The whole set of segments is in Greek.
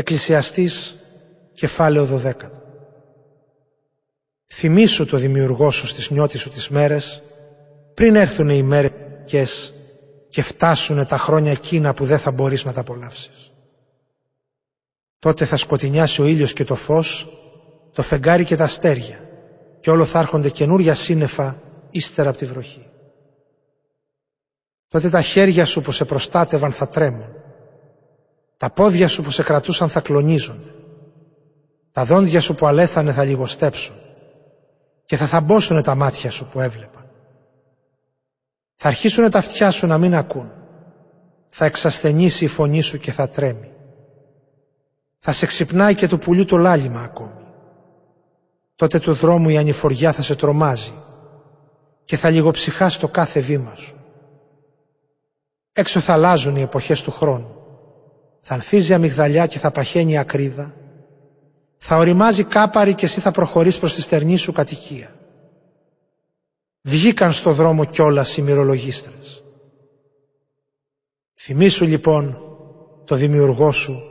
Εκκλησιαστής κεφάλαιο 12 Θυμήσου το δημιουργό σου στις νιώτης σου τις μέρες πριν έρθουν οι μέρες και φτάσουν τα χρόνια εκείνα που δεν θα μπορείς να τα απολαύσεις. Τότε θα σκοτεινιάσει ο ήλιος και το φως, το φεγγάρι και τα αστέρια και όλο θα έρχονται καινούρια σύννεφα ύστερα από τη βροχή. Τότε τα χέρια σου που σε προστάτευαν θα τρέμουν τα πόδια σου που σε κρατούσαν θα κλονίζονται. Τα δόντια σου που αλέθανε θα λιγοστέψουν και θα θαμπόσουν τα μάτια σου που έβλεπαν. Θα αρχίσουν τα αυτιά σου να μην ακούν. Θα εξασθενήσει η φωνή σου και θα τρέμει. Θα σε ξυπνάει και του πουλιού το λάλημα ακόμη. Τότε του δρόμου η ανηφοριά θα σε τρομάζει και θα λιγοψυχάς το κάθε βήμα σου. Έξω θα αλλάζουν οι εποχές του χρόνου θα ανθίζει αμυγδαλιά και θα παχαίνει ακρίδα, θα οριμάζει κάπαρη και εσύ θα προχωρείς προς τη στερνή σου κατοικία. Βγήκαν στο δρόμο κιόλας οι μυρολογίστρες. Θυμήσου λοιπόν το δημιουργό σου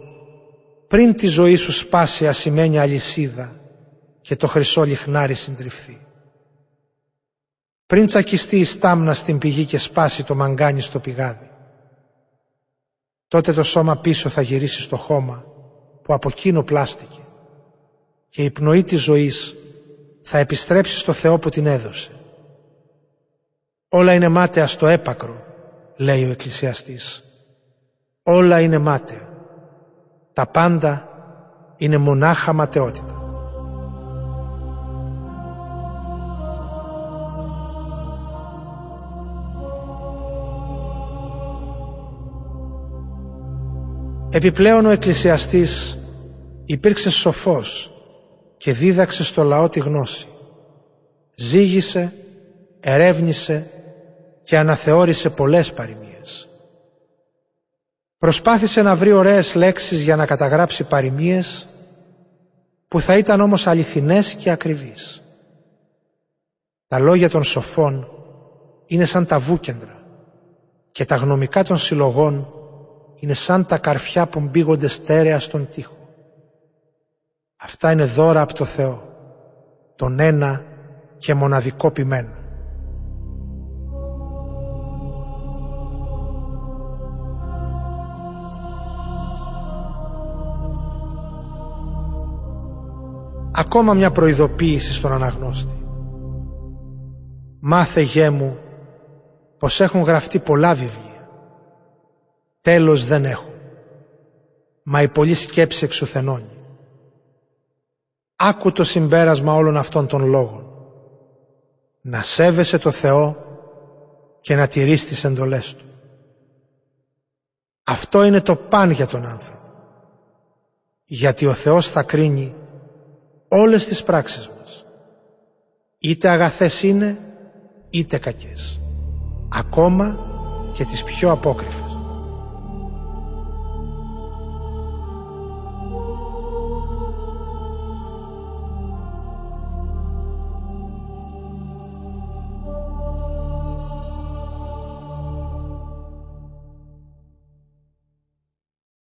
πριν τη ζωή σου σπάσει ασημένια αλυσίδα και το χρυσό λιχνάρι συντριφθεί. Πριν τσακιστεί η στάμνα στην πηγή και σπάσει το μαγκάνι στο πηγάδι. Τότε το σώμα πίσω θα γυρίσει στο χώμα που από εκείνο πλάστηκε και η πνοή της ζωής θα επιστρέψει στο Θεό που την έδωσε. Όλα είναι μάταια στο έπακρο, λέει ο Εκκλησιαστής. Όλα είναι μάταια. Τα πάντα είναι μονάχα ματαιότητα. Επιπλέον ο εκκλησιαστής υπήρξε σοφός και δίδαξε στο λαό τη γνώση. Ζήγησε, ερεύνησε και αναθεώρησε πολλές παροιμίες. Προσπάθησε να βρει ωραίες λέξεις για να καταγράψει παροιμίες που θα ήταν όμως αληθινές και ακριβείς. Τα λόγια των σοφών είναι σαν τα βούκεντρα και τα γνωμικά των συλλογών είναι σαν τα καρφιά που μπήγονται στέρεα στον τοίχο. Αυτά είναι δώρα από το Θεό, τον ένα και μοναδικό ποιμένο. Ακόμα μια προειδοποίηση στον αναγνώστη. Μάθε γέ μου πως έχουν γραφτεί πολλά βιβλία τέλος δεν έχουν. Μα η πολλή σκέψη εξουθενώνει. Άκου το συμπέρασμα όλων αυτών των λόγων. Να σέβεσαι το Θεό και να τηρείς τις εντολές Του. Αυτό είναι το παν για τον άνθρωπο. Γιατί ο Θεός θα κρίνει όλες τις πράξεις μας. Είτε αγαθές είναι, είτε κακές. Ακόμα και τις πιο απόκριφες.